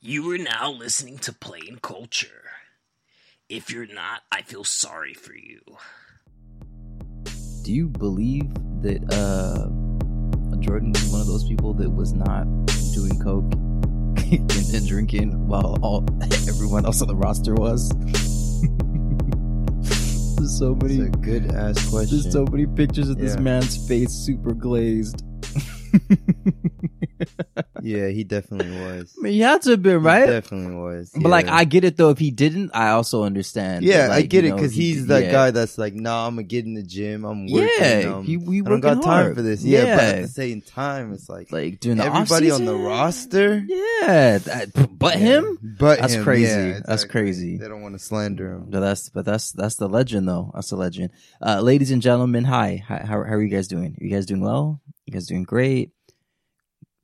You are now listening to Plain Culture. If you're not, I feel sorry for you. Do you believe that uh, Jordan was one of those people that was not doing coke and, and drinking while all everyone else on the roster was? there's so It's many, a good ass question. there's so many pictures of this man's face super glazed. Yeah, he definitely was. I mean, he had to have been He right. definitely was. But like. I get it though. If he didn't, I also understand. Yeah, that, I get it because he- he's that yeah. guy that's like, nah, I'm gonna get in the gym. I'm working. Yeah, um, he, he I don't got working time hard. for this. Yeah, but at the same time, it's like, like doing everybody on the roster, Yeah, that- but Yeah. him. but That's him, crazy. yeah, That's crazy. They don't want to slander him. But that's but that's that's the legend though. That's the legend. Uh, ladies and gentlemen, hi. Hi. How, how are you guys doing? you guys doing well? You guys doing great?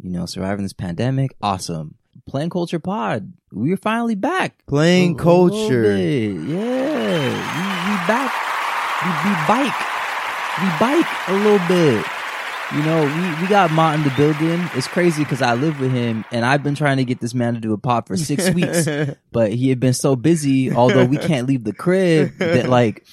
You know, surviving this pandemic. Awesome. Plain Culture Pod. We're finally back. Playing culture. bit. Yeah. We, we back. We, we bike. We bike a little bit. You know, we, we got Mont in the building. It's crazy because I live with him and I've been trying to get this man to do a pod for six weeks, but he had been so busy, although we can't leave the crib, that like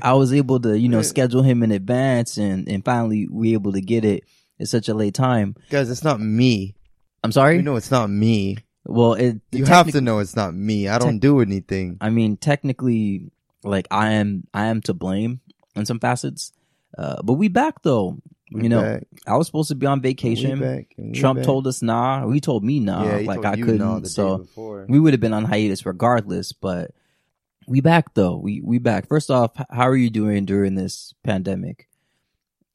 I was able to, you know, schedule him in advance and, and finally we able to get it at such a late time. Guys, it's not me. I'm sorry? You know, it's not me. well, it, You have to know it's not me. I don't Tec- do anything. I mean, technically, like I am, I am to blame in some facets. Uh, but we back though. We you know, back. I was supposed to be on We vacation. Trump back. told us nah. He told me nah. yeah, like I couldn't. the so we would have been on hiatus regardless. But we back though. We we back. First off, how are you doing during this pandemic?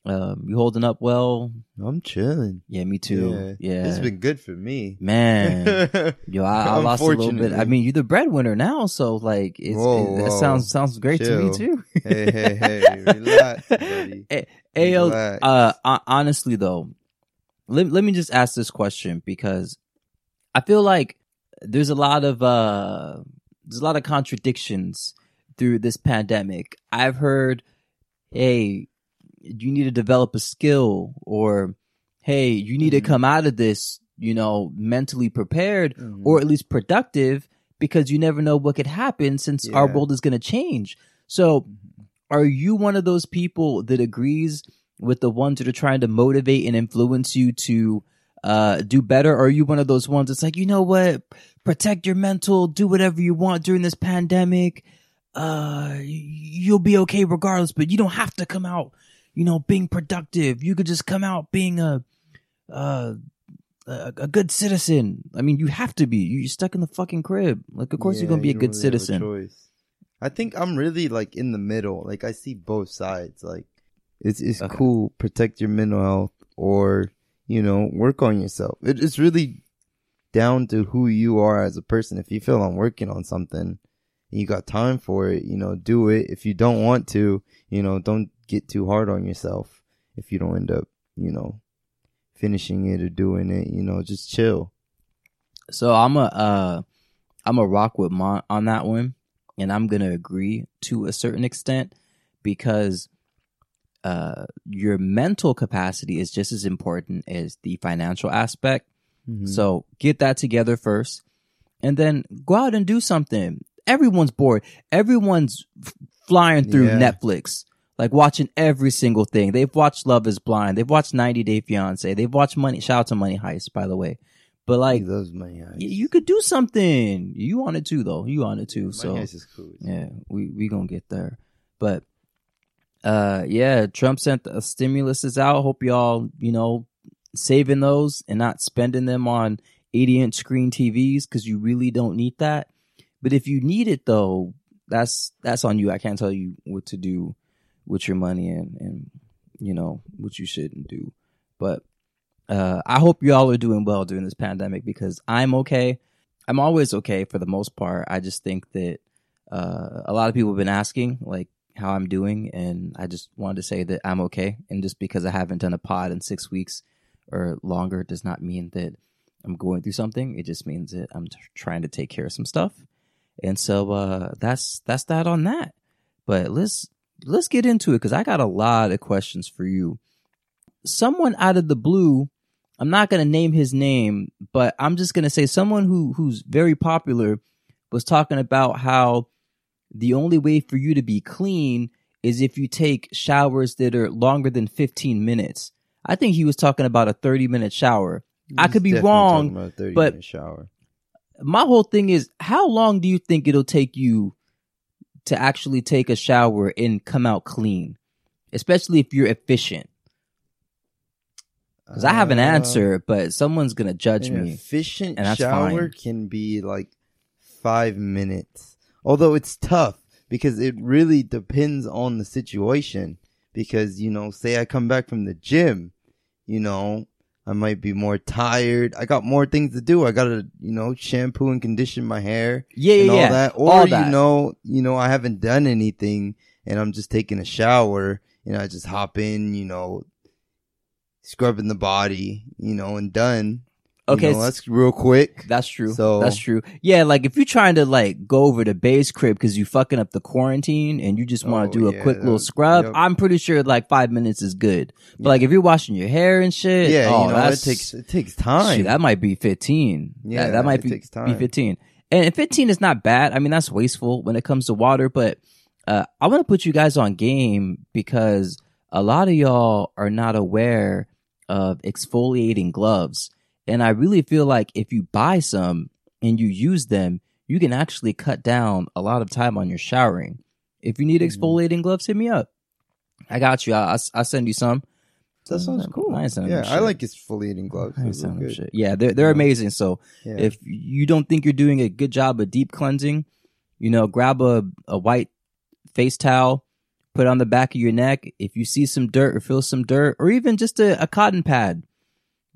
Um, you holding up well? I'm chilling. Yeah, me too. Yeah, It's been good for me. man. Yo, I, I lost a little bit. I mean, you're the breadwinner now, so like, it's, Whoa, it, that whoa. sounds sounds great to me too. hey, hey, hey, relax, buddy. Hey, Relax. uh, hon- honestly though, let, let me just ask this question because I feel like there's a lot of uh there's a lot of contradictions through this pandemic. I've heard, hey, you need to develop a skill, or hey, you need to Mhm. come out of this, you know, mentally prepared Mhm. or at least productive because you never know what could happen since our world is going to change. So, are you one of those people that agrees with the ones that are trying to motivate and influence you to uh, do better? Or are you one of those ones that's like, you know what? Protect your mental, do whatever you want during this pandemic. Uh, you'll be okay regardless, but you don't have to come out, you know, being productive. You could just come out being a, uh, a, a good citizen. I mean, you have to be. You're stuck in the fucking crib. Like, of course, you're gonna be a good really citizen. I think I'm really like in the middle. Like I see both sides. Like it's it's Okay. cool. Protect your mental health, or you know, work on yourself. It, it's really down to who you are as a person. If you feel I'm working on something, and you got time for it, you know, do it. If you don't want to, you know, don't get too hard on yourself. If you don't end up, you know, finishing it or doing it, you know, just chill. So I'm a uh I'm a rock with Mont on that one, and I'm gonna agree to a certain extent because uh your mental capacity is just as important as the financial aspect. Mhm. So get that together first, and then go out and do something. Everyone's bored. Everyone's f- flying through Yeah. Netflix, like watching every single thing. They've watched Love Is Blind. They've watched 90 Day Fiance. They've watched Money. Shout out to Money Heist, by the way. But like, those money. y- you could do something. You want it too, though. You want it too. So Money is cool. yeah, we we gonna get there. But uh, yeah, Trump sent the stimulus is out. Hope y'all you know saving those and not spending them on 80 inch screen TVs because you really don't need that. But if you need it though, that's that's on you. I can't tell you what to do with your money and and you know what you shouldn't do. But uh, I hope y'all are doing well during this pandemic because I'm okay. I'm always okay for the most part. I just think that uh, a lot of people have been asking like how I'm doing, and I just wanted to say that I'm okay. And just because I haven't done a pod in six weeks or longer does not mean that I'm going through something. It just means that I'm t- trying to take care of some stuff. And so uh, that's that's that on that. But let's let's get into it because I got a lot of questions for you. Someone out of the blue I'm not gonna name his name, but I'm just gonna say someone who who's very popular was talking about how the only way for you to be clean is if you take showers that are longer than 15 minutes. I think he was talking about a 30 minute shower. I could be wrong, about a but- shower. My whole thing is how long do you think it'll take you to actually take a shower and come out clean? Especially if you're efficient. Because I have an Uh, answer, but someone's gonna judge An me. efficient and shower fine. can be like five minutes. Although it's tough because it really depends on the situation. Because, you know, say I come back from the gym, you know, I might be more tired. I got more things to do. I gotta, you know, shampoo and condition my hair Yeah, and yeah, all yeah. that. Or, All that. you know, you know, I haven't done anything and I'm just taking a shower and I just hop in, you know, scrubbing the body, you know, and done. You Okay, know, that's real quick. That's true. So- that's true. Yeah, like if you're trying to like go over to Bay's crib because you fucking up the quarantine and you just want Oh, to do a yeah, quick little scrub, yep. I'm pretty sure like five minutes is good. But Yeah. like if you're washing your hair and shit, Yeah, oh, you know, it takes it takes time. shit, that might be 15. Yeah, that, that might be, be 15. And 15 is not bad. I mean, that's wasteful when it comes to water, but uh, I want to put you guys on game because a lot of y'all are not aware of exfoliating gloves. And I really feel like if you buy some and you use them, you can actually cut down a lot of time on your showering. If you need Mhm. exfoliating gloves, hit me up. I got you. I, I, I'll send you some. that sounds cool. I yeah, I like exfoliating gloves. I ain't Those look sending them good. shit. Yeah, they're, they're amazing. So Yeah. if you don't think you're doing a good job of deep cleansing, you know, grab a, a white face towel, put it on the back of your neck. If you see some dirt or feel some dirt, or even just a, a cotton pad,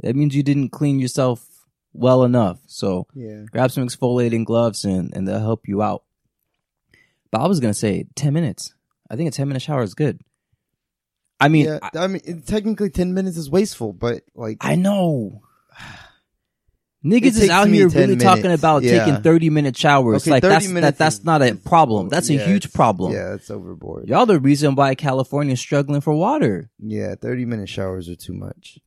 that means you didn't clean yourself well enough. So yeah. grab some exfoliating gloves and, and they'll help you out. But I was going to say 10 minutes. I think a 10 minute shower is good. I mean, yeah, I, I mean, technically, ten minutes is wasteful, but like, I know. Niggas is out here 10 really talking about Yeah. taking 30 minute showers. Okay, like 30 that's that, minutes that's not a problem. That's yeah, a huge problem. Yeah, it's overboard. Y'all the reason why California's struggling for water. Yeah, thirty minute showers are too much.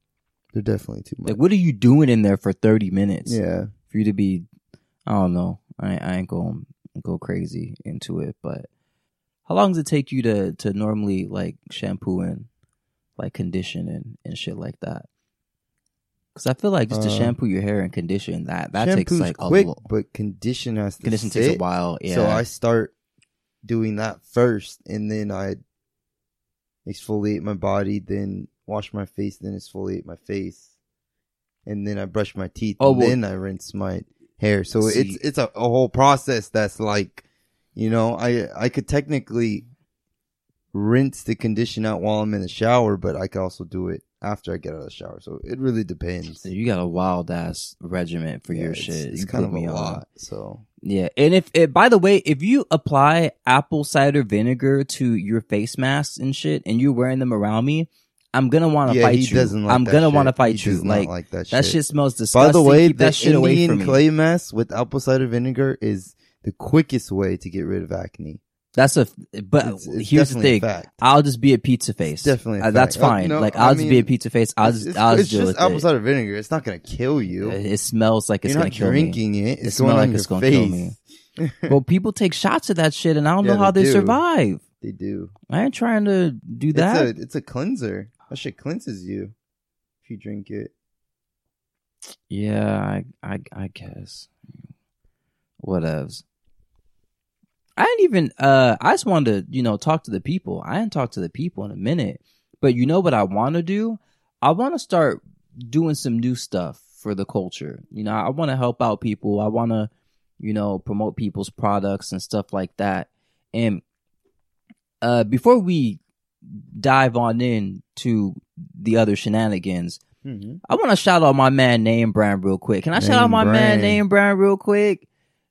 They're definitely too much. Like what are you doing in there for 30 minutes? yeah, For you to be I don't know. I I ain't going to go crazy into it, but how long does it take you to to normally like shampoo and like condition and and shit like that? Cuz I feel like just to Uh, shampoo your hair and condition that that takes like quick, a lo- but condition has to condition sit. takes a while. Yeah. So I start doing that first, and then I exfoliate my body, then wash my face, then exfoliate my face, and then I brush my teeth, Oh, and well- then I rinse my hair. So See- it's it's a, a whole process that's like, you know, I I could technically rinse the condition out while I'm in the shower, but I could also do it after I get out of the shower. So it really depends. So you got a wild ass regiment for Yeah, your it's- shit. It's you kind of me a on. lot. So Yeah, and if it, by the way, if you apply apple cider vinegar to your face masks and shit, and you're wearing them around me, I'm gonna want to yeah, fight he you. doesn't like I'm that gonna want to He fight you. does not Like, like that that shit. shit smells By the way, Keep the that shit away Indian me. clay mask with apple cider vinegar is the quickest way to get rid of acne. That's a. But It's- it's here's the thing. I'll just be a pizza face. definitely a Uh, that's. Uh, fine. no, like I I'll just be a pizza face. I'll just it's, I'll it's just deal just apple it. cider vinegar. It's not gonna kill you. It, it smells like it's You're gonna kill me. drinking it. It's smell going like it's gonna kill face. well, people take shots of that shit, and I don't Yeah, know how they they survive. they do. I ain't trying to do that. It's a it's a cleanser. That shit cleanses you if you drink it. Yeah, I, I, I guess. Whatevs. I didn't even. Uh, I just wanted to, you know, talk to the people. I didn't talk to the people in a minute. But you know what I want to do? I want to start doing some new stuff for the culture. You know, I want to help out people. I want to, you know, promote people's products and stuff like that. And uh, before we dive on in to the other shenanigans, Mm-hmm. I want to shout out my man Name Brand real quick. Can I shout out Name my man Brand. Name Brand real quick?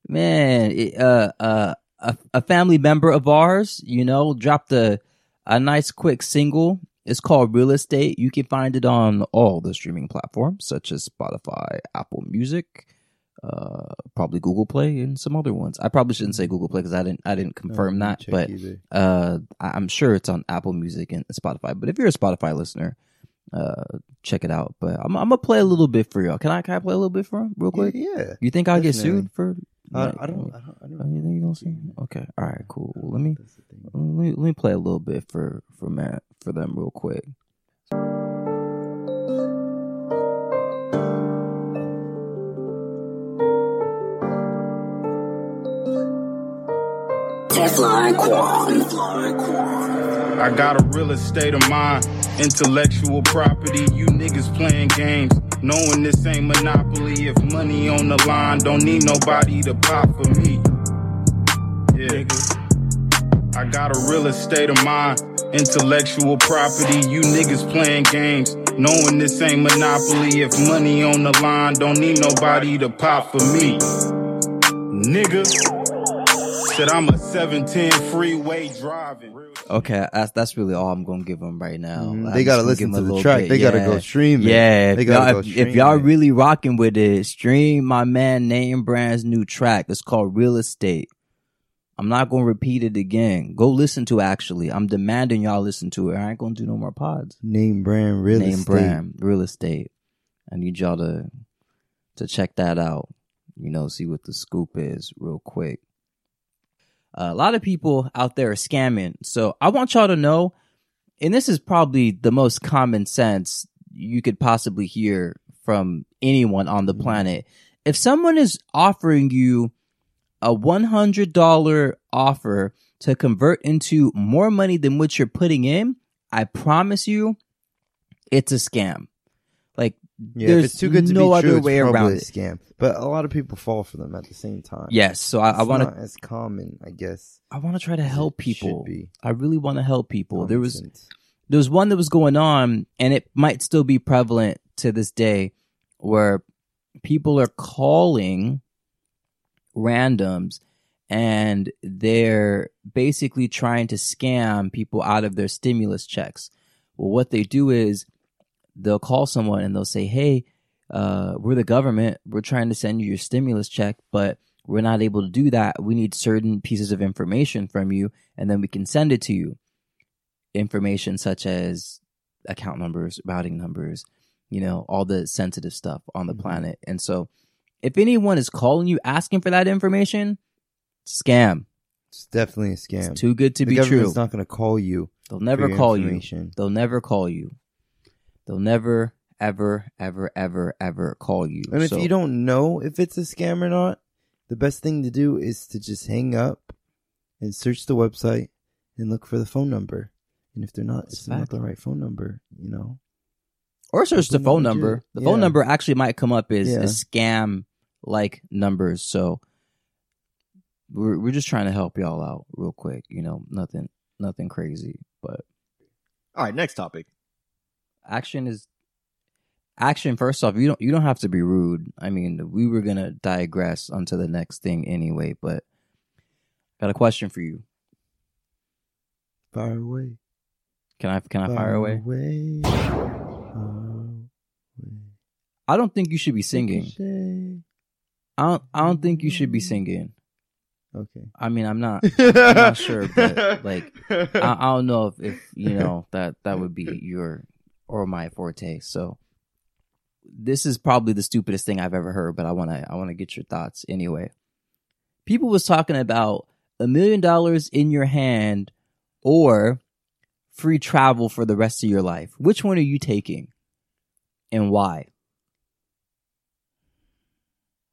Man, it, uh, uh, a, a family member of ours, you know, dropped a a nice quick single. It's called Real Estate. You can find it on all the streaming platforms such as Spotify, Apple Music, uh, probably Google Play, and some other ones. I probably shouldn't say Google Play because I didn't I didn't confirm that, but uh, I'm sure it's on Apple Music and Spotify. But if you're a Spotify listener, uh, check it out. But I'm, I'm gonna play a little bit for y'all. Can I can I play a little bit for him real quick? Yeah. You think I'll get Definitely. sued for? I, like, I don't. I don't. I don't. you think you gonna see? Okay, all right, cool. Let me That's the thing. let me, let me play a little bit for for Matt for them real quick. Teflon Quan. I got a real estate of mine, intellectual property. You niggas playing games, knowing this ain't monopoly. If money on the line, don't need nobody to pop for me. Yeah. I got a real estate of mine, intellectual property. You niggas playing games, knowing this ain't monopoly. If money on the line, don't need nobody to pop for me. Nigga. Said I'm a 710 freeway driving. Okay, that's that's really all I'm gonna give them right now. Mhm. They gotta just gonna give listen 'em to a the track. bit. They gotta go stream it. Yeah, if gotta y'all, go if, if y'all really rocking with it, stream my man Name Brand's new track. It's called Real Estate. I'm not gonna repeat it again. Go listen to it, actually. I'm demanding y'all listen to it. I ain't gonna do no more pods. Name brand real Name estate. brand real estate. I need y'all to to check that out. You know, see what the scoop is real quick. A lot of people out there are scamming. So I want y'all to know, and this is probably the most common sense you could possibly hear from anyone on the Mhm. planet. If someone is offering you a $100 offer to convert into more money than what you're putting in, I promise you it's a scam. Like Yeah, There's it's too good to no be other true, it's way around a it. scam. But a lot of people fall for them at the same time. yes, so I, I want to as common, I guess. I want to try to help people. be. I really want to help people. Common there was sense. there was one that was going on and it might still be prevalent to this day where people are calling randoms and they're basically trying to scam people out of their stimulus checks. Well, what they do is they'll call someone and they'll say, Hey, uh, we're the government. We're trying to send you your stimulus check, but we're not able to do that. We need certain pieces of information from you and then we can send it to you information such as account numbers, routing numbers, you know, all the sensitive stuff on the Mhm. planet. And so if anyone is calling you asking for that information, scam. It's definitely a scam. It's too good to the be true. government's not going to call you. They'll never call you. They'll never call you. They'll never, ever, ever, ever, ever call you. And if you don't know if it's a scam or not, the best thing to do is to just hang up and search the website and look for the phone number. And if they're not, That's it's not the right phone number, you know. or search the phone legit- number. The yeah. phone number actually might come up as, Yeah. as scam like numbers. So we're we're just trying to help y'all out real quick. You know, nothing nothing crazy, but All right, next topic. Action is action. First off, you don't you don't have to be rude. I mean, we were gonna digress onto the next thing anyway, but got a question for you. Fire away. Can I can I fire away? away. Away. I don't think you should be singing. I don't I don't think you should be singing. Okay. I mean, I'm not I'm not sure, but like I, I don't know if, if you know that that would be your or my forte. So this is probably the stupidest thing I've ever heard, but I want to I want to get your thoughts anyway. People was talking about a million dollars in your hand or free travel for the rest of your life. Which one are you taking? And why?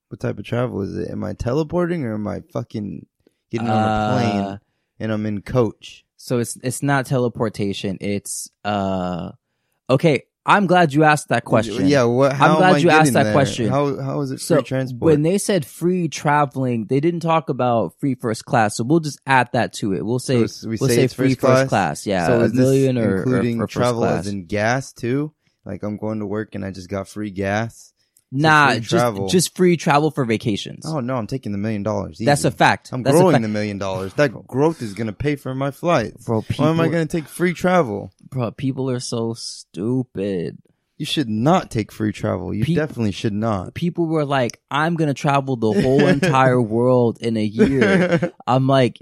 What type of travel is it? Am I teleporting or am I fucking getting on a Uh, plane and I'm in coach? So it's it's not teleportation. It's uh okay. I'm glad you asked that question. Yeah. What? How am glad I you asked that there? question. How how is it So free transport? when they said free traveling, they didn't talk about free first class. So we'll just add that to it. We'll say So we we'll say say it's free first first class? class. Yeah, so a million or, or including for first travel class. as in gas too? Like I'm going to work and I just got free gas. Nah, just travel. just free travel for vacations. Oh no, I'm taking the million dollars. That's a fact. I'm That's growing fact. the million dollars. That growth is gonna pay for my flights. Bro, Why am I gonna take free travel? Bro, people are so stupid. You should not take free travel. You Pe- definitely should not. People were like, "I'm gonna travel the whole entire world in a year." I'm like,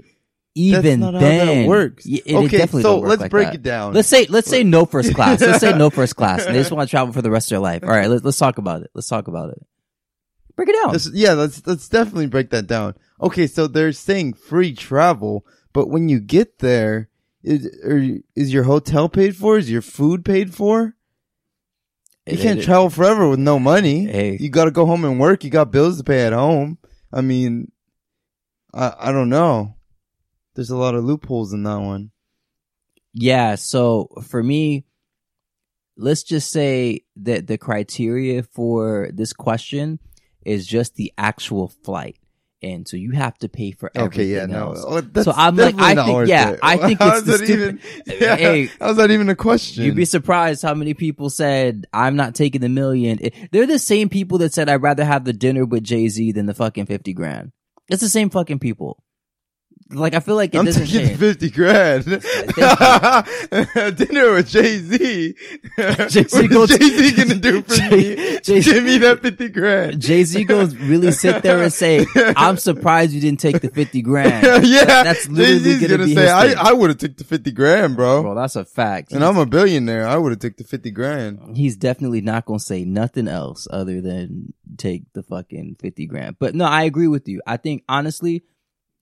even then that works. it, it okay, definitely so let's like break that. it down. Let's say let's say no first class. Let's say no first class. And they just want to travel for the rest of their life. All right, let's let's talk about it. Let's talk about it. Break it down. Let's- yeah, let's let's definitely break that down. Okay, so they're saying free travel, but when you get there, is are, is your hotel paid for? Is your food paid for? You It- can't it- travel forever with no money. Hey. You got to go home and work. You got bills to pay at home. I mean, I I don't know. There's a lot of loopholes in that one. Yeah, so for me, let's just say that the criteria for this question is just the actual flight. And so you have to pay for everything Okay, yeah, no. Oh, So I'm like, I think- yeah, it. I think How it's that even? Yeah, Hey. how's that even a question? You'd be surprised how many people said, I'm not taking the million. They're the same people that said, I'd rather have the dinner with Jay Z than the fucking 50 grand. It's the same fucking people. Like, I feel like it I'm doesn't taking change. fifty grand. Dinner with Jay Z. Goes- is Jay Z gonna do for Jay- me? Jay-Z Give me that fifty grand. Jay Z goes really sit there and say, "I'm surprised you didn't take the fifty grand." yeah, That- that's literally Jay-Z's gonna, be say, his I. I would have took the fifty grand, bro. Bro, that's a fact. and I'm a billionaire. I would have took the fifty grand. he's definitely not gonna say nothing else other than take the fucking fifty grand. But no, I agree with you. I think honestly,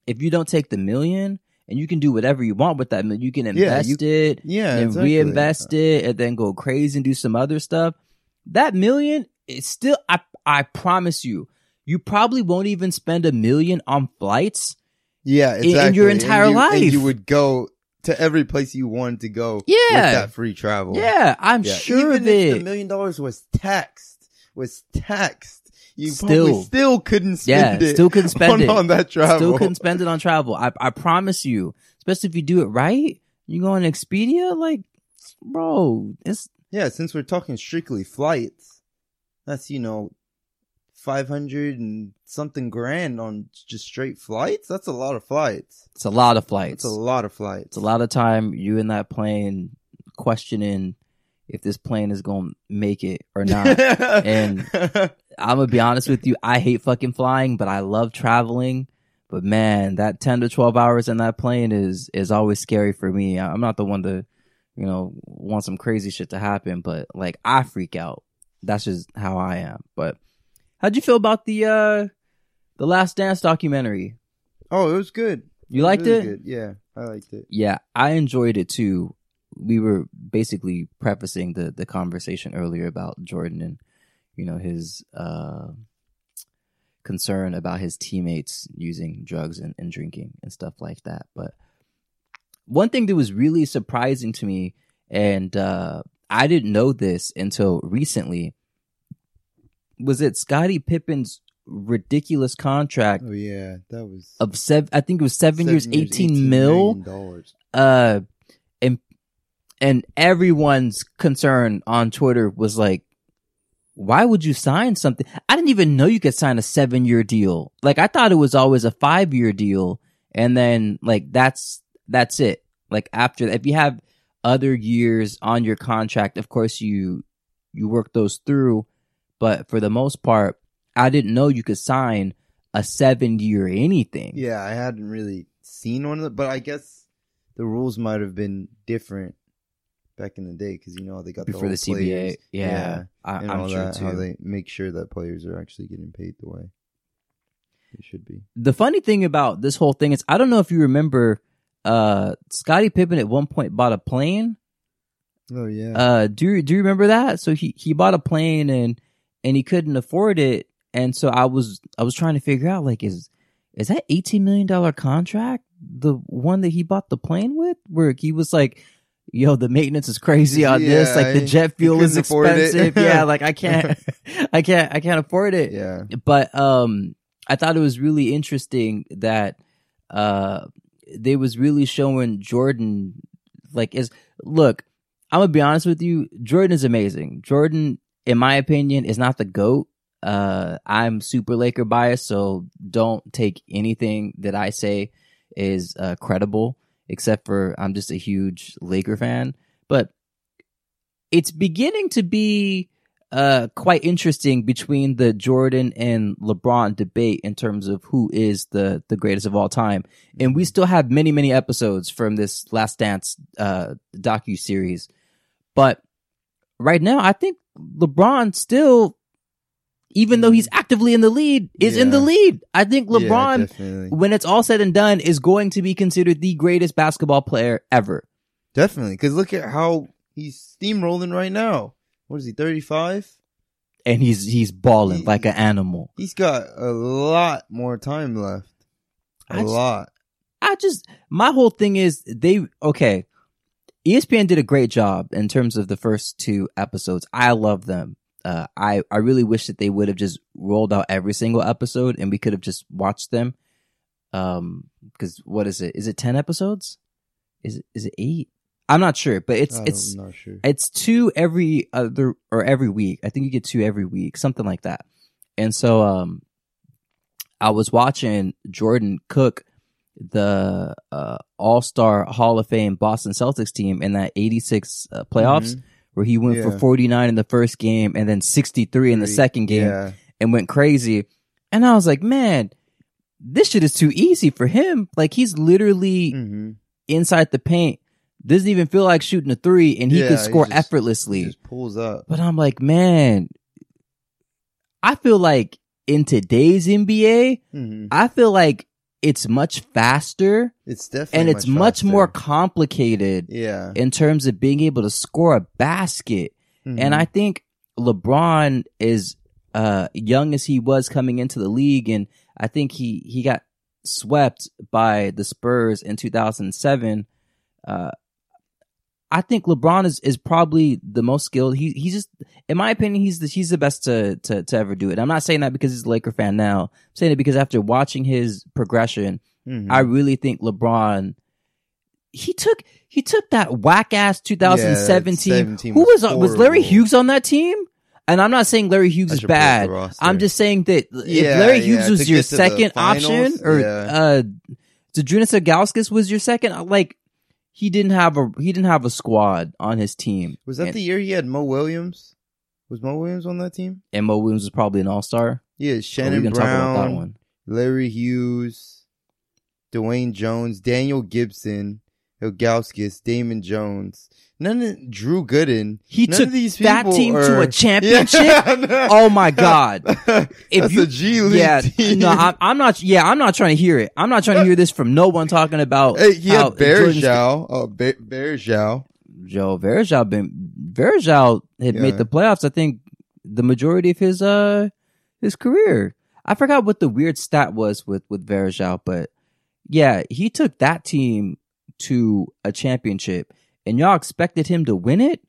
if you don't take the million and you can do whatever you want with that million, you can Yeah, invest you- it Yeah, and exactly. reinvest uh. it and then go crazy and do some other stuff. That million is still I I promise you, you probably won't even spend a million on flights. Yeah, in exactly. your And entire you- life. and you would go to every place you wanted to go. Yeah. with that free travel. Yeah, I'm Yeah, sure even of the million dollars was taxed, was taxed, you Still. probably still couldn't Yeah, spend it. still couldn't spend on, it. on that travel. Still couldn't spend it on travel. I I promise you. Especially if you do it right. You go on Expedia, like, bro, it's Yeah, since we're talking strictly flights, that's you know, five hundred and something grand on just straight flights. That's a lot of flights. it's a lot of flights. It's a lot of flights. It's a lot of time you in that plane questioning if this plane is gonna make it or not. And- I'm gonna be honest with you. I hate fucking flying, but I love traveling. But man, that 10 to 12 hours in that plane is is always scary for me. I'm not the one to, you know, want some crazy shit to happen, but like I freak out. That's just how I am. But how'd you feel about the uh the Last Dance documentary? oh, it was good. You liked really it? good. Yeah, I liked it. Yeah, I enjoyed it too. We were basically prefacing the the conversation earlier about Jordan and you know his uh concern about his teammates using drugs and, and drinking and stuff like that. But one thing that was really surprising to me, and uh I didn't know this until recently, was that Scottie Pippen's ridiculous contract Oh yeah, that was of seven. I think it was seven, years, eighteen mil. Dollars. uh and everyone's concern on Twitter was like why would you sign something? I didn't even know you could sign a 7 year deal. Like I thought it was always a 5 year deal and then like that's that's it. Like after if you have other years on your contract of course you you work those through but for the most part I didn't know you could sign a 7 year anything. Yeah, I hadn't really seen one of them, but I guess the rules might have been different back in the day because you know they got before the, the CBA players, yeah, I, and I'm all sure that. too How they make sure that players are actually getting paid the way they should be. the funny thing about this whole thing is I don't know if you remember uh Scottie Pippen at one point bought a plane. Oh yeah, Uh do you do you remember that? So he he bought a plane and and he couldn't afford it and so I was I was trying to figure out like is is that 18 million dollar contract the one that he bought the plane with where he was like yo the maintenance is crazy on this. Like the jet fuel is couldn't afford it. expensive. Yeah like I can't I can't I can't afford it. Yeah. but um i thought it was really interesting that uh they was really showing jordan like is look i'm gonna be honest with you jordan is amazing. Jordan in my opinion is not the goat. Uh i'm super laker biased so don't take anything that i say is uh credible except for i'm just a huge laker fan but it's beginning to be uh quite interesting between the Jordan and LeBron debate in terms of who is the the greatest of all time. And we still have many many episodes from this Last Dance uh docu series. But right now I think LeBron still even though he's mm. actively in the lead is in the lead. I think LeBron definitely. when it's all said and done is going to be considered the greatest basketball player ever. Definitely, because look at how he's steamrolling right now. What is he? Thirty five. And he's he's balling He- like an animal. He's got a lot more time left. A I just- lot. I just my whole thing is they okay. ESPN did a great job in terms of the first two episodes. I love them. Uh, I I really wish that they would have just rolled out every single episode and we could have just watched them. Um, because what is it? Is it ten episodes? Is it is it eight? I'm not sure, but it's I it's sure. it's two every other or every week. I think you get two every week, something like that. And so, um, I was watching Jordan Cook, the uh, All Star Hall of Fame Boston Celtics team in that '86 uh, playoffs, Mhm. Where he went for 49 in the first game and then 63 in the second game Yeah. and went crazy. And I was like, man, this shit is too easy for him. Like he's literally hmm inside the paint, doesn't even feel like shooting a three, and he Yeah, could he score just- effortlessly. He just pulls up. But I'm like, man, I feel like in today's NBA, hmm I feel like it's much faster It's definitely and it's much faster. more complicated Yeah. in terms of being able to score a basket. And Mhm. I think LeBron is uh young as he was coming into the league and I think he he got swept by the Spurs in 2007. Uh I think LeBron is, is probably the most skilled. He he's just in my opinion he's the he's the best to to to ever do it. I'm not saying that because he's a Laker fan now. I'm saying it because after watching his progression, Mhm. I really think LeBron he took he took that whack ass 2017. 17 Who was was was Larry. Hughes on that team? And I'm not saying Larry Hughes is should pull up bad. I'm just saying that if Yeah, Larry Hughes to was your get to the second finals, option, or yeah. uh, Ilgauskas was your second, like he didn't have a he didn't have a squad on his team. was that and, the year he had Mo Williams? Was Mo Williams on that team? and Mo Williams was probably an all star. Yeah, Shannon talk about that Brown. Larry Hughes, Dwayne Jones, Daniel Gibson, Ilgauskas, Damon Jones. None of Drew Gooden. He None took of these that team to a championship. Yeah. Oh my god! That's you- a G League yeah, team. no, I'm, I'm not. Yeah, I'm not trying to hear it. I'm not trying to hear this from no one talking about. Hey, he had Bergeau. Oh, Be- Bergeau. Joe Varejao been had Yeah. made the playoffs. I think the majority of his uh his career. I forgot what the weird stat was with with Varejao, but yeah, he took that team to a championship, and y'all expected him to win it.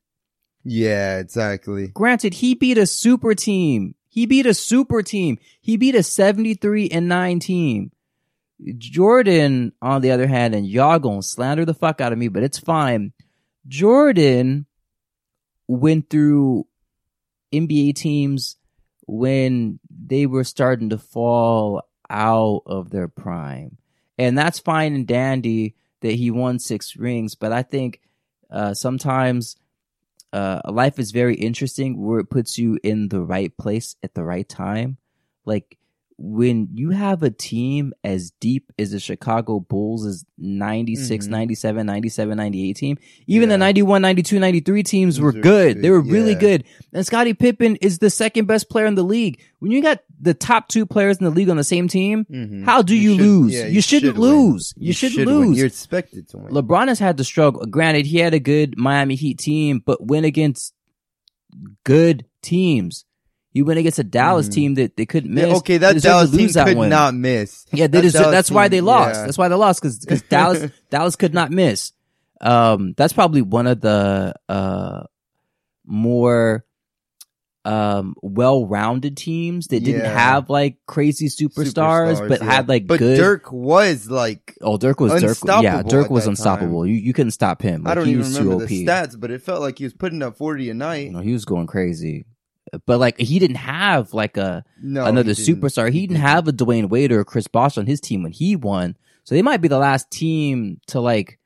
Yeah, exactly. Granted, he beat a super team. He beat a super team. He beat a 73 and 9 team. Jordan, on the other hand, and y'all gonna slander the fuck out of me, but it's fine. Jordan went through NBA teams when they were starting to fall out of their prime. And that's fine and dandy that he won six rings, but I think uh, sometimes uh, life is very interesting where it puts you in the right place at the right time. Like when you have a team as deep as the Chicago Bulls' is 96, Mhm. 97, 97, 98 team, even the Yeah. 91, 92, 93 teams were good. They were really yeah. good. And Scottie Pippen is the second best player in the league. When you got the top two players in the league on the same team, Mhm. how do you, should- lose? yeah, you, shouldn't should lose. You, shouldn't should win. lose. You're expected to win. LeBron has had to struggle. Granted, he had a good Miami Heat team, but went against good teams. He went against a Dallas Mhm. team that they couldn't miss. Yeah, okay, that Dallas team lose that could one. not miss. Yeah, they That that's why they lost. yeah. That's why they lost because Dallas Dallas could not miss. Um, that's probably one of the uh more um well-rounded teams that didn't Yeah. have like crazy superstars, but yeah. had like But good. Dirk was like oh, Dirk was Dirk. Yeah, Dirk was unstoppable. You you couldn't stop him. Like, I don't he even was remember too the stats, but it felt like he was putting up forty a night. You know, he was going crazy. But like he didn't have like a No, another he superstar. He didn't have a Dwyane Wade or a Chris Bosh on his team when he won. So they might be the last team to like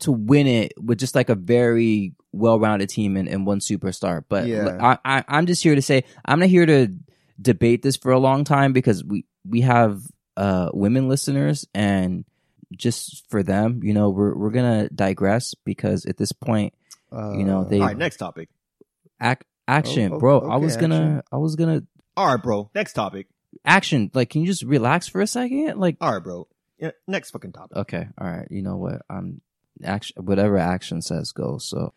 to win it with just like a very well-rounded team and, and one superstar. But Yeah. I, I, I'm just here to say I'm not here to debate this for a long time because we we have uh women listeners and just for them, you know, we're we're gonna digress because at this point, You know, Uh, they- All right, next topic. act action, Oh, oh, bro. I was gonna action. I was gonna All right, bro. Next topic. action. Like, can you just relax for a second? Like, All right, bro. Yeah, next fucking topic. okay, all right. You know what? I'm action. Whatever action says go. So,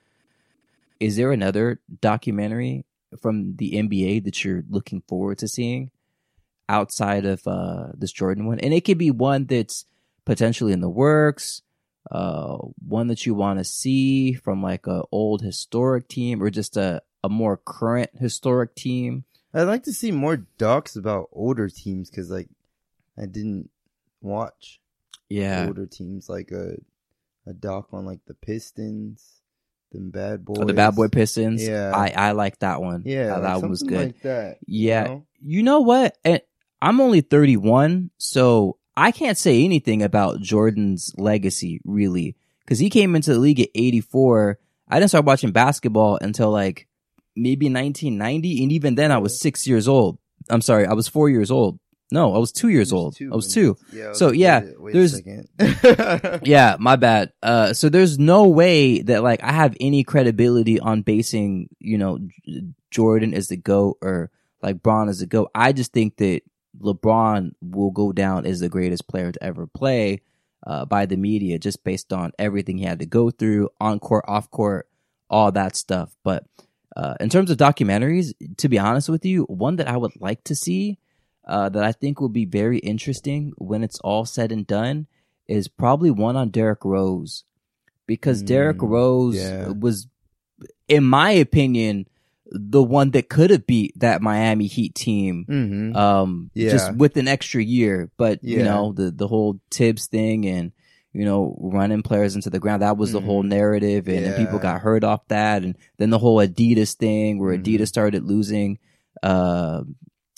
is there another documentary from the NBA that you're looking forward to seeing outside of uh this Jordan one? And it could be one that's potentially in the works. Uh, one that you want to see from like a old historic team or just a, a more current historic team. I'd like to see more docs about older teams because, like, I didn't watch Yeah. older teams like a a doc on like the Pistons, them bad boys, Oh, the Bad Boy Pistons. Yeah. I, I like that one. Yeah, like that one was good. Like that. you yeah. know? You know what? And I'm only 31, so I can't say anything about Jordan's legacy, really. Because he came into the league at 84. I didn't start watching basketball until like maybe 1990. And even then, I was six years old. I'm sorry, I was four years old. No, I was two years old. I was two. Yeah. So, yeah, wait, there's- a second. Yeah, my bad. Uh, so there's no way that like I have any credibility on basing, you know, Jordan as the GOAT or like Bron as the GOAT. I just think that LeBron will go down as the greatest player to ever play, uh, by the media just based on everything he had to go through on court, off court, all that stuff. But, uh, in terms of documentaries, to be honest with you, one that I would like to see, uh, that I think will be very interesting when it's all said and done is probably one on Derrick Rose because Derrick Mm, Rose yeah. was, in my opinion, the one that could have beat that Miami Heat team. hmm Um, Yeah. just with an extra year, but you know the the whole Thibs thing and you know running players into the ground that was the whole Mhm. narrative, and, then people got hurt off that, and then the whole Adidas thing where Mhm. Adidas started losing, uh,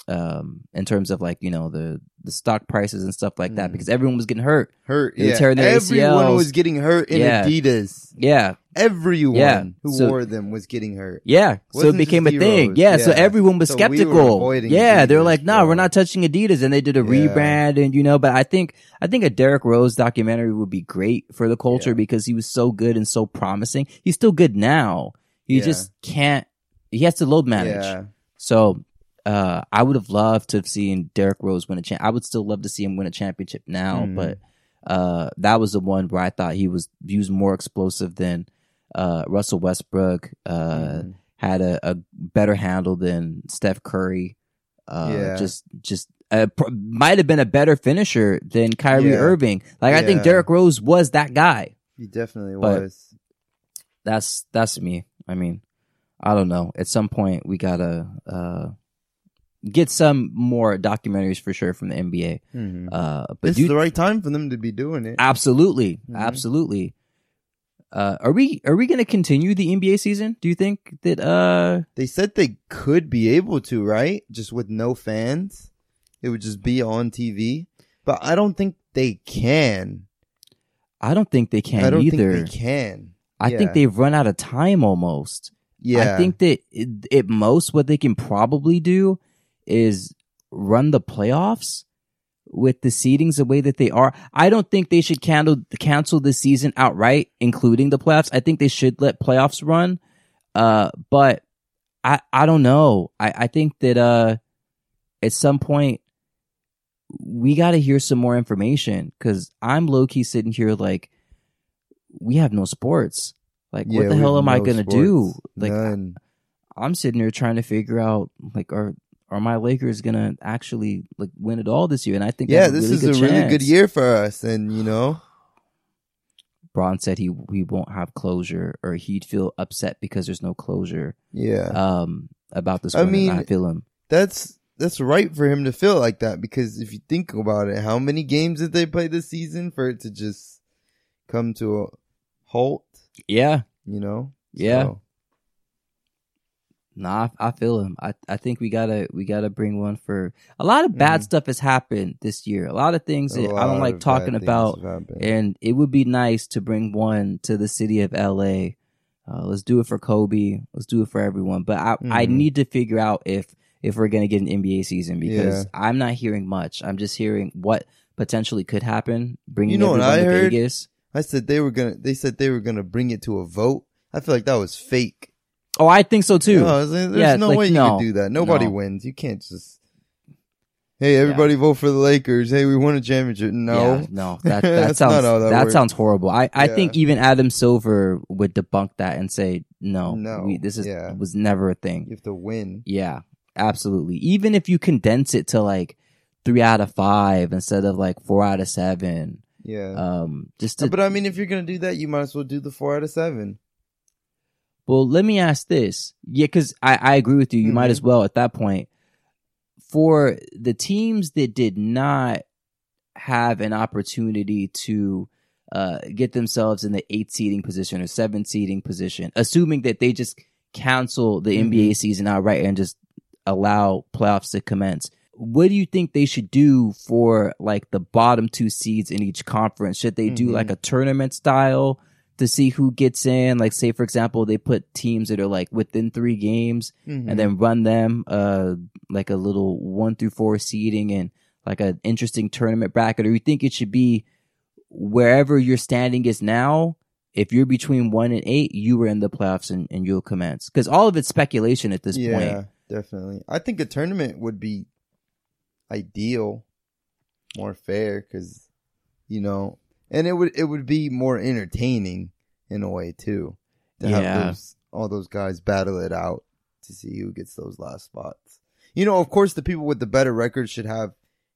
um, in terms of like you know the the stock prices and stuff like that Mhm. because everyone was getting hurt. Hurt. They Yeah. tearing their Everyone ACLs. was getting hurt in Yeah. Adidas. Yeah, Everyone Yeah. who So- wore them was getting hurt. Yeah, so it Wasn't became a just thing. Yeah, so Yeah. everyone was So we were skeptical. avoiding yeah, they're Adidas, like, "No, bro. we're not touching Adidas," and they did a Yeah. rebrand, and you know. But I think I think a Derrick Rose documentary would be great for the culture Yeah. because he was so good and so promising. He's still good now. He Yeah. just can't. He has to load manage. Yeah. So. Uh, I would have loved to have seen Derrick Rose win a champ. I would still love to see him win a championship now, Mhm. but uh, that was the one where I thought he was he was more explosive than uh Russell Westbrook. Uh, Mhm. had a, a better handle than Steph Curry. Uh, Yeah. just just pr- might have been a better finisher than Kyrie Yeah. Irving. Like I think Yeah. Derrick Rose was that guy. He definitely But- was. That's that's me. I mean, I don't know. At some point, we gotta uh, get some more documentaries for sure from the NBA. Mhm. Uh, but This do is the right time for them to be doing it. absolutely, Mhm. absolutely. Uh, are we are we gonna continue the NBA season? Do you think that uh They said they could be able to, right? Just with no fans. It would just be on TV. But I don't think they can. I don't think they can I don't either. think they can. I think they've run out of time almost. Yeah. I think that it, at most what they can probably do is run the playoffs with the seedings the way that they are. I don't think they should cancel cancel the season outright, including the playoffs. I think they should let playoffs run. Uh, but I I don't know. I I think that uh at some point we got to hear some more information because I'm low key sitting here like we have no sports. Like what the hell am I gonna do? Like None. I'm sitting here trying to figure out like are are my Lakers gonna actually like win it all this year? And I think Yeah, this really is a really good year for us. And, you know, Bron said he he won't have closure or he'd feel upset because there's no closure yeah. um about this I one. and I mean, feel him. that's that's right for him to feel like that because if you think about it, how many games did they play this season for it to just come to a halt? Yeah. You know? Yeah. So, Nah, I, I feel him. I, I think we gotta we gotta bring one for a lot of bad Mhm. stuff has happened this year. A lot of things a that I don't like talking about, and it would be nice to bring one to the city of L.A. Uh, let's do it for Kobe. Let's do it for everyone. But I, I Mhm. need to figure out if if we're gonna get an NBA season because Yeah. I'm not hearing much. I'm just hearing what potentially could happen. Bringing You know what I to heard? Vegas. I said they were gonna. They said they were gonna bring it to a vote. I feel like that was fake. Oh, I think so too. No, I was like, there's Yeah, no like, way you no. could do that. Nobody No. wins. You can't just. Hey, everybody, vote for the Lakers. Hey, we won a championship. No, Yeah, no, that that sounds that, that sounds horrible. I, I Yeah. think even Adam Silver would debunk that and say no, No, we, this is yeah. was never a thing. you have to win. Yeah, absolutely. Even if you condense it to like three out of five instead of like four out of seven, Yeah, um, just to, but I mean, if you're gonna do that, you might as well do the four out of seven. Well, let me ask this. Yeah, because I I agree with you. You might Mhm. as well at that point for the teams that did not have an opportunity to uh, get themselves in the eight seeding position or seven seeding position, assuming that they just cancel the Mhm. NBA season outright and just allow playoffs to commence. What do you think they should do for like the bottom two seeds in each conference? Should they do Mhm. like a tournament style to see who gets in? Like, say for example, they put teams that are like within three games Mhm. and then run them uh like a little one through four seeding and like an interesting tournament bracket or you think it should be wherever your standing is now if you're between one and eight you were in the playoffs and, and you'll commence because all of it's speculation at this yeah, point Yeah, definitely. I think a tournament would be ideal, more fair, because you know, and it would it would be more entertaining in a way too to Yeah. have those all those guys battle it out to see who gets those last spots. You know, of course, the people with the better record should have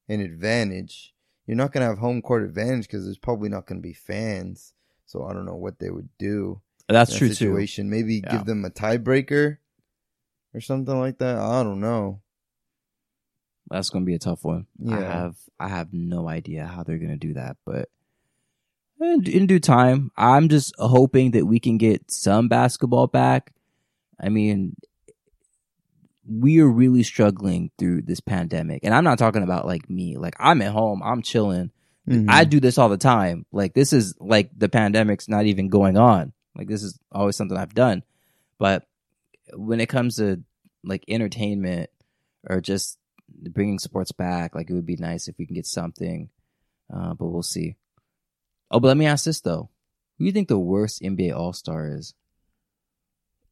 an advantage. You're not gonna have home court advantage because there's probably not gonna be fans. So I don't know what they would do that's in true that situation. Maybe Yeah. give them a tiebreaker or something like that. I don't know. that's gonna be a tough one Yeah. i have i have no idea how they're gonna do that but in, in due time i'm just hoping that we can get some basketball back i mean we are really struggling through this pandemic. And I'm not talking about like me. Like I'm at home, I'm chilling. Mhm. I do this all the time. Like this is like the pandemic's not even going on. Like this is always something I've done. But when it comes to like entertainment or just bringing sports back, like it would be nice if we can get something. Uh, but we'll see. Oh, but let me ask this though: Who do you think the worst NBA All Star is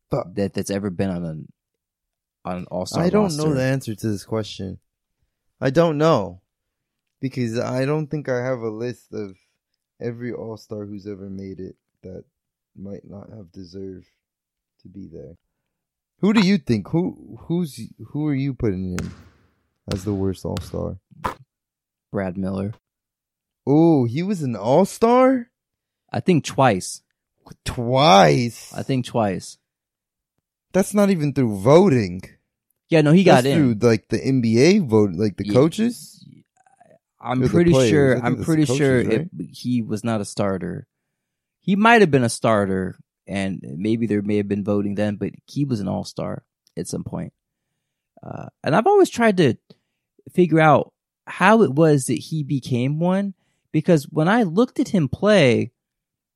But- that that's ever been on an on an All Star? I don't know the answer to this question. I don't know because I don't think I have a list of every All Star who's ever made it that might not have deserved to be there. Who do you think? Who who's who are you putting in as the worst All Star? Brad Miller. Oh, he was an All Star I think twice. twice. I think twice. That's not even through voting. Yeah, no, he got in. through like the NBA vote, like the Yeah. coaches. I'm pretty sure. I'm pretty the sure coaches, it, he was not a starter. He might have been a starter, and maybe there may have been voting then, but he was an all star at some point. Uh, and I've always tried to figure out how it was that he became one, because when I looked at him play,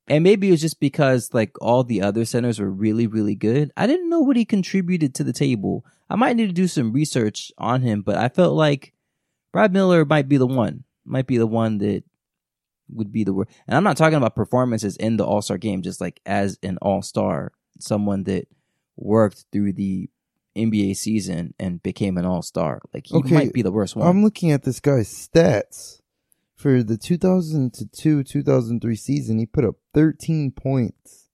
and maybe it was just because like all the other centers were really, really good. I didn't know what he contributed to the table. I might need to do some research on him, but I felt like Brad Miller might be the one. Might be the one that would be the worst. And I'm not talking about performances in the All Star game, just like as an All Star, someone that worked through the NBA season and became an All Star. Like he Okay, might be the worst one. I'm looking at this guy's stats for the 2002 2003 season. He put up 13 points,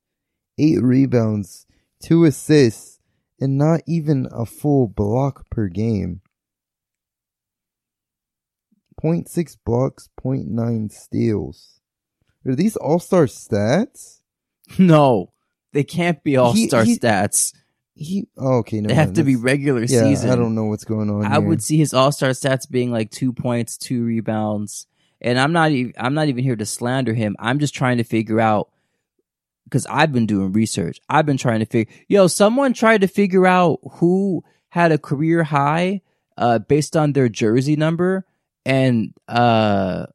eight rebounds, two assists, and not even a full block per game. 0.6 blocks, 0.9 steals. Are these all star stats? no, they can't be All Star stats. He oh, okay. No, They have to be regular Yeah, season. I don't know what's going on. I here. would see his All Star stats being like two points, two rebounds, and I'm not. Even, I'm not even here to slander him. I'm just trying to figure out because I've been doing research. I've been trying to figure. Yo, someone tried to figure out who had a career high uh, based on their jersey number, and uh,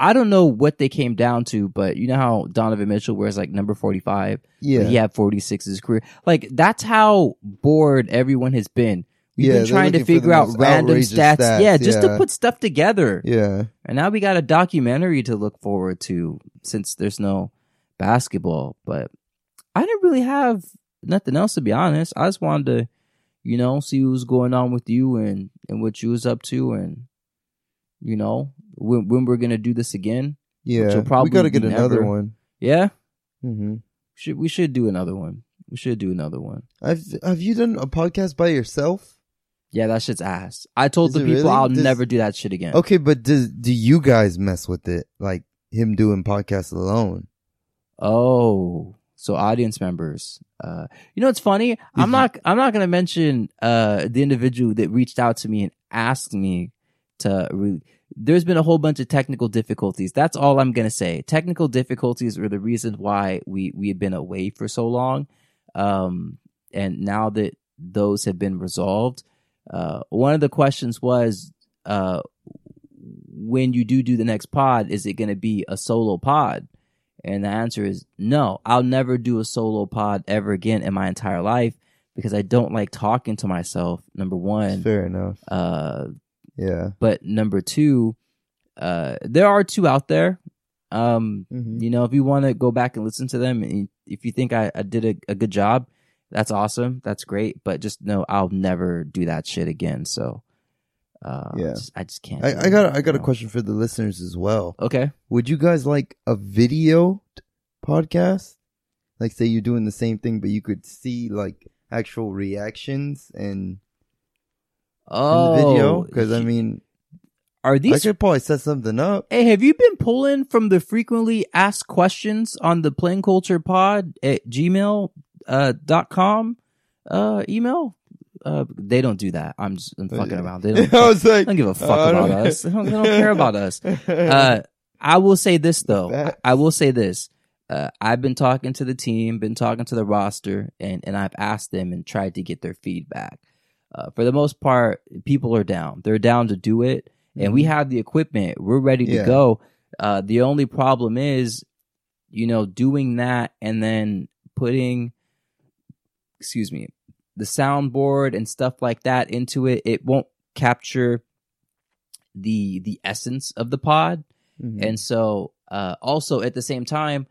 I don't know what they came down to, but you know how Donovan Mitchell wears like number 45? Yeah. He had 46 his career. Like, that's how bored everyone has been. We've Yeah, been trying to looking for the figure out random stats. stats, Yeah, just to put stuff together. Yeah. And now we got a documentary to look forward to since there's no basketball. But I didn't really have nothing else to be honest. I just wanted to, you know, see what was going on with you and and what you was up to and you know when when we're gonna do this again. Yeah. will probably we got to be get another one. Yeah, hmm should we should do another one. We should do another one. I've, have you done a podcast by yourself? Yeah, that shit's ass. I told Is the it people really? I'll Does- never do that shit again. Okay, but do do you guys mess with it? Like him doing podcasts alone? Oh, so audience members. Uh, you know, it's funny. I'm not. I'm not gonna mention uh the individual that reached out to me and asked me to. Re- There's been a whole bunch of technical difficulties. That's all I'm gonna say. Technical difficulties were the reason why we we had been away for so long. Um, and now that those have been resolved, uh, one of the questions was, uh, when you do do the next pod, is it gonna be a solo pod? And the answer is no. I'll never do a solo pod ever again in my entire life because I don't like talking to myself. Number one, Fair enough. uh, Yeah. but number two, uh, there are two out there. Um, hmm you know, if you want to go back and listen to them, and if you think I, I did a, a good job, that's awesome. That's great. But just know I'll never do that shit again. So, uh, Yeah. just- I just can't. I, I got a- I got a question for the listeners as well. Okay. Would you guys like a video podcast? Like, say you're doing the same thing, but you could see like actual reactions and Oh, in the video. Because I mean, are these? I could probably set something up. Hey, have you been pulling from the frequently asked questions on the plain culture pod at gmail uh, dot com uh, email? Uh, they don't do that. I'm just I'm fucking Yeah. around. They don't, I was like, don't give a fuck I about don't- us. They don't, they don't care about us. Uh, I will say this though. Facts. I will say this. Uh, I've been talking to the team, been talking to the roster, and, and I've asked them and tried to get their feedback. Uh, for the most part, people are down. They're down to do it, and we have the equipment. We're ready to Mm-hmm. Yeah. go. Uh, the only problem is, you know, doing that and then putting, excuse me, the soundboard and stuff like that into it. It won't capture the the essence of the pod. Mhm. And so, uh, also at the same time,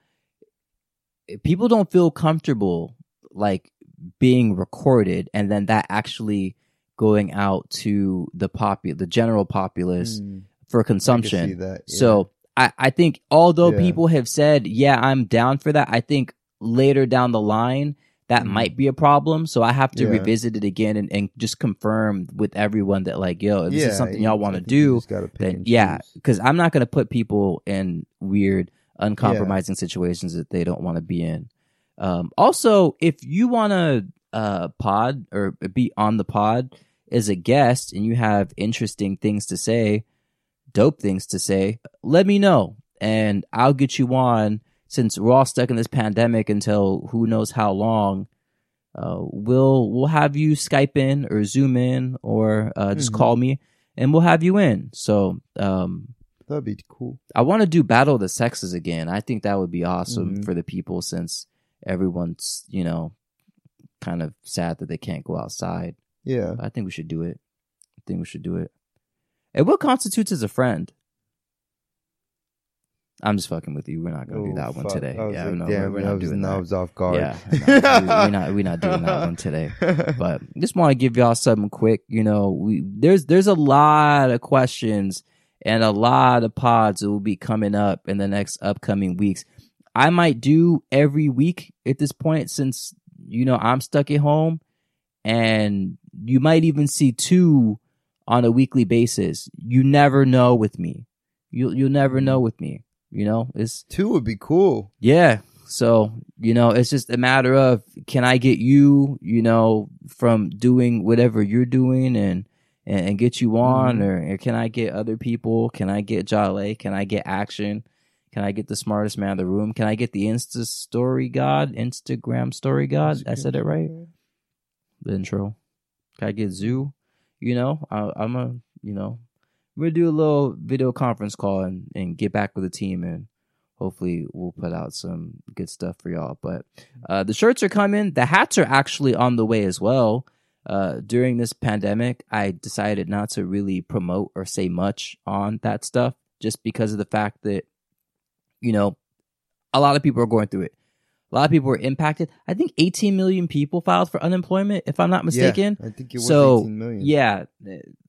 people don't feel comfortable like being recorded and then that actually going out to the popu- the general populace Mm, for consumption. that, yeah. So I, I think although Yeah. people have said, yeah, I'm down for that, I think later down the line that Mhm. might be a problem. So I have to Yeah. revisit it again and, and just confirm with everyone that like, yo, if this is something y'all want to do, just gotta pick then yeah, because I'm not going to put people in weird, uncompromising situations that they don't want to be in. Um, also, if you want to uh, pod or be on the pod as a guest and you have interesting things to say, dope things to say, let me know and I'll get you on. Since we're all stuck in this pandemic until who knows how long, uh, we'll we'll have you Skype in or Zoom in or uh, just Mhm. call me and we'll have you in. So um, That'd be cool. I want to do Battle of the Sexes again. I think that would be awesome Mhm. for the people since everyone's you know kind of sad that they can't go outside. Yeah. I think we should do it. I think we should do it. And what constitutes as a friend? I'm just fucking with you. We're not gonna do that one today. Yeah, like, no, damn, we're, we're not was, doing I that. was off guard. Yeah, no, we- we're not we're not doing that one today. But just want to give y'all something quick. You know, we there's there's a lot of questions and a lot of pods that will be coming up in the next upcoming weeks. I might do every week at this point since you know I'm stuck at home, and you might even see two on a weekly basis. You never know with me. You'll you'll never know mm. with me. You know, it's Two would be cool. yeah. So, you know, it's just a matter of can I get you, you know, from doing whatever you're doing and and, and get you on Mhm. or, or can I get other people? Can I get Jale? Can I get action? Can I get the smartest man in the room? Can I get the Insta story god? Instagram story god? I said it right? The intro. Can I get Zoo? You know, I, I'm a, you know, we're gonna do a little video conference call and, and get back with the team and hopefully we'll put out some good stuff for y'all. But uh, the shirts are coming. The hats are actually on the way as well. Uh, during this pandemic, I decided not to really promote or say much on that stuff just because of the fact that, you know, a lot of people are going through it. A lot of people were impacted. I think 18 million people filed for unemployment, if I'm not mistaken. Yeah, I think it was so 18 million. yeah,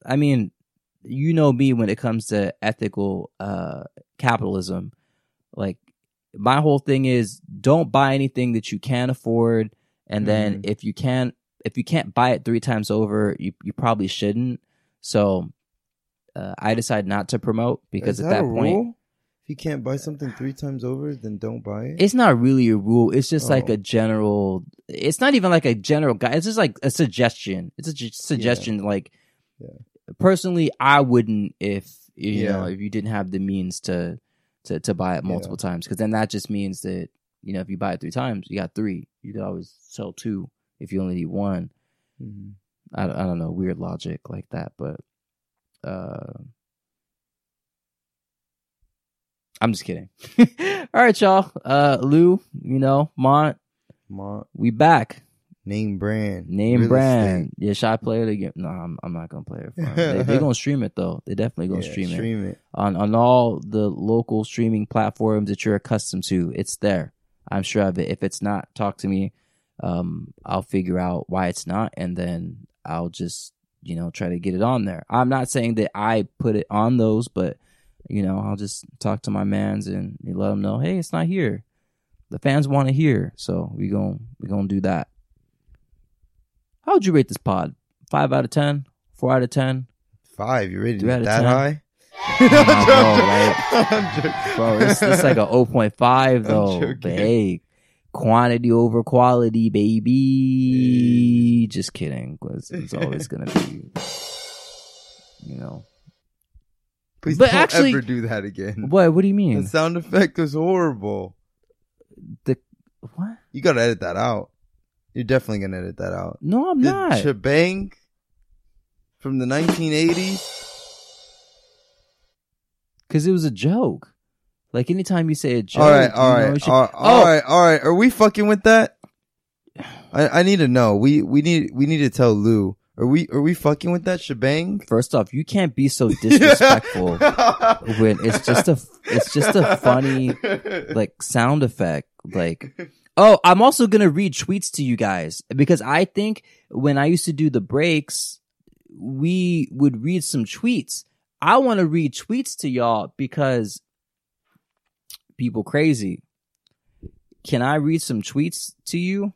I mean, you know me when it comes to ethical uh, capitalism. Like my whole thing is, don't buy anything that you can't afford, and then Mhm. if you can't if you can't buy it three times over, you you probably shouldn't. So uh, I decided not to promote because at that a point. rule? if you can't buy something three times over, then don't buy it. It's not really a rule. It's just like Oh. a general. It's not even like a general guy. It's just like a suggestion. It's a ju- suggestion. Like, Yeah. Personally, I wouldn't if you know if you didn't have the means to to to buy it multiple times because then that just means that you know if you buy it three times, you got three. You could always sell two if you only need one. Mhm. I, I don't know weird logic like that, but uh, I'm just kidding. All right, y'all. Uh, Lew, you know, Mont, Mont, we back. Name brand. Name brand. estate. Yeah, should I play it again? No, I'm, I'm not gonna play it. They, they're gonna stream it though. They definitely gonna Yeah, stream it stream it. on on all the local streaming platforms that you're accustomed to. It's there. I'm sure of it. If it's not, talk to me. Um, I'll figure out why it's not, and then I'll just you know try to get it on there. I'm not saying that I put it on those, but you know I'll just talk to my mans and let them know, hey, it's not here. The fans want to hear, so we gon' we gonna do that. How would you rate this pod? Five out of ten? Four out of ten? Five. You rated out that 10? high? I'm. Bro, it's, it's like a 0.5 though. But hey, quantity over quality, baby. Just kidding. it's always gonna be, you know. Please But don't actually- ever do that again. What? What do you mean? The sound effect was horrible. The what? You gotta edit that out. You're definitely gonna edit that out. No, I'm The not. shebang from the 1980s. Because it was a joke. Like anytime you say a joke, all right, all right, it should- all right, Oh! all right, all right. Are we fucking with that? I, I need to know. We we need we need to tell Lew. Are we are we fucking with that shebang? First off, you can't be so disrespectful when it's just a it's just a funny like sound effect like oh i'm also gonna read tweets to you guys because i think when i used to do the breaks we would read some tweets i want to read tweets to y'all because people crazy can i read some tweets to you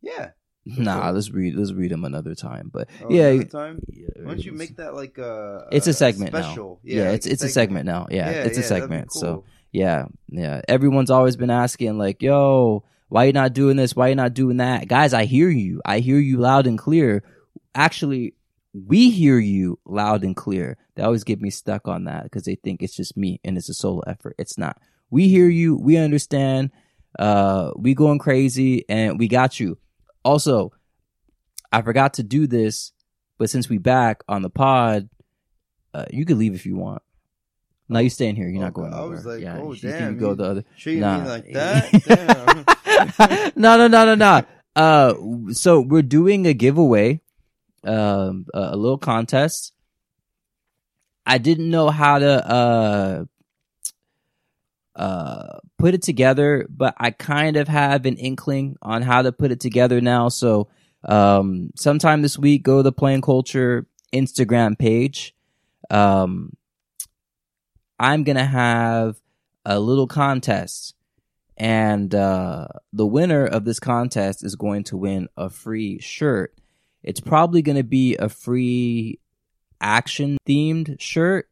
yeah. nah let's read let's read them another time but Oh, yeah time. yeah, Why don't you make that like a? it's a segment special? now yeah, like it's it's a segment now yeah, it's a that'd be segment so cool. Yeah, yeah. Everyone's always been asking, like, yo, why you not doing this? Why you not doing that? Guys, I hear you. I hear you loud and clear. Actually, we hear you loud and clear. They always get me stuck on that because they think it's just me and it's a solo effort. It's not. We hear you. We understand. Uh, we going crazy and we got you. Also, I forgot to do this, but since we back on the pod, uh, you can leave if you want. No, you staying here. You're not Okay, going I was like, yeah, oh, you damn, go the other. Treat Nah. me like that. No, no, no, no, no. Uh, so we're doing a giveaway, um, a, a little contest. I didn't know how to uh uh put it together, but I kind of have an inkling on how to put it together now. So um sometime this week go to the Plain Culture Instagram page. Um I'm gonna have a little contest and uh, the winner of this contest is going to win a free shirt. It's probably going to be a free action themed shirt.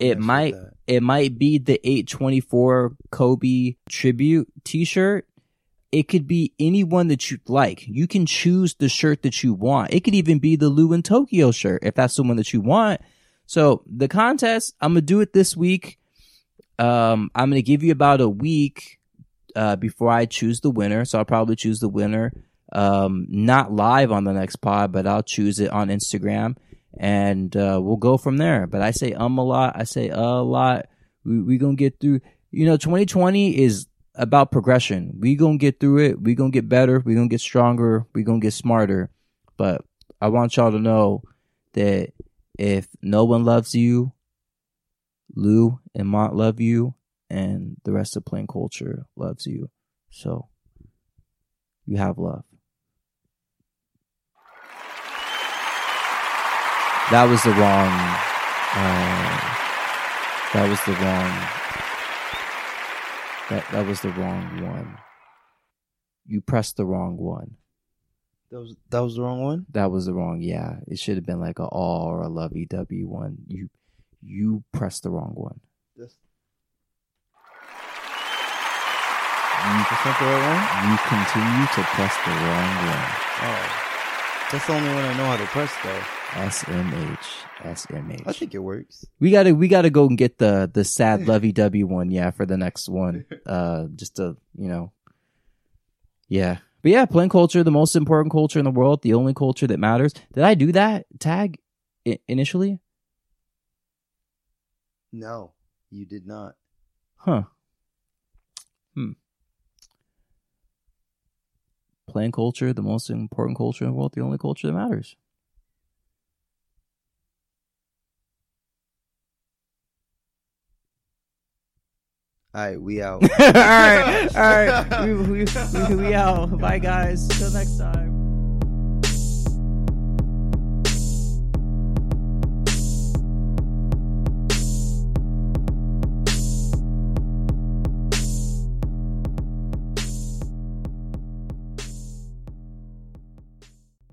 It might it might be the 824 Kobe tribute t-shirt. It could be anyone that you'd like. You can choose the shirt that you want. It could even be the Lew in Tokyo shirt if that's the one that you want. So the contest, I'm gonna do it this week. Um, I'm gonna give you about a week uh, before I choose the winner. So I'll probably choose the winner, um, not live on the next pod, but I'll choose it on Instagram. and uh, we'll go from there. But I say um a lot. I say a lot. We we gonna get through. You know, 2020 is about progression. We gonna get through it. We gonna get better. We gonna get stronger. We gonna get smarter. But I want y'all to know that if no one loves you, Lew and Mont love you, and the rest of plain culture loves you. So you have love. That was the wrong. Uh, that was the wrong. That that was the wrong one. You pressed the wrong one. That was that was the wrong one. That was the wrong. Yeah, it should have been like a all or a lovey dovey one. You you pressed the wrong one. That's, You, not the right one. you continue to press the wrong one. Oh, that's the only one I know how to press though. SMH. SMH. I think it works. we gotta we gotta go and get the the sad lovey dovey one, yeah, for the next one. Uh just to you know Yeah. But yeah, plain culture, the most important culture in the world, the only culture that matters. Did I do that tag I- initially? No, you did not. Huh. Hmm. Plain culture, the most important culture in the world, the only culture that matters. All right, we out. all right, all right. We, we, we, we out. Bye, guys. Till next time.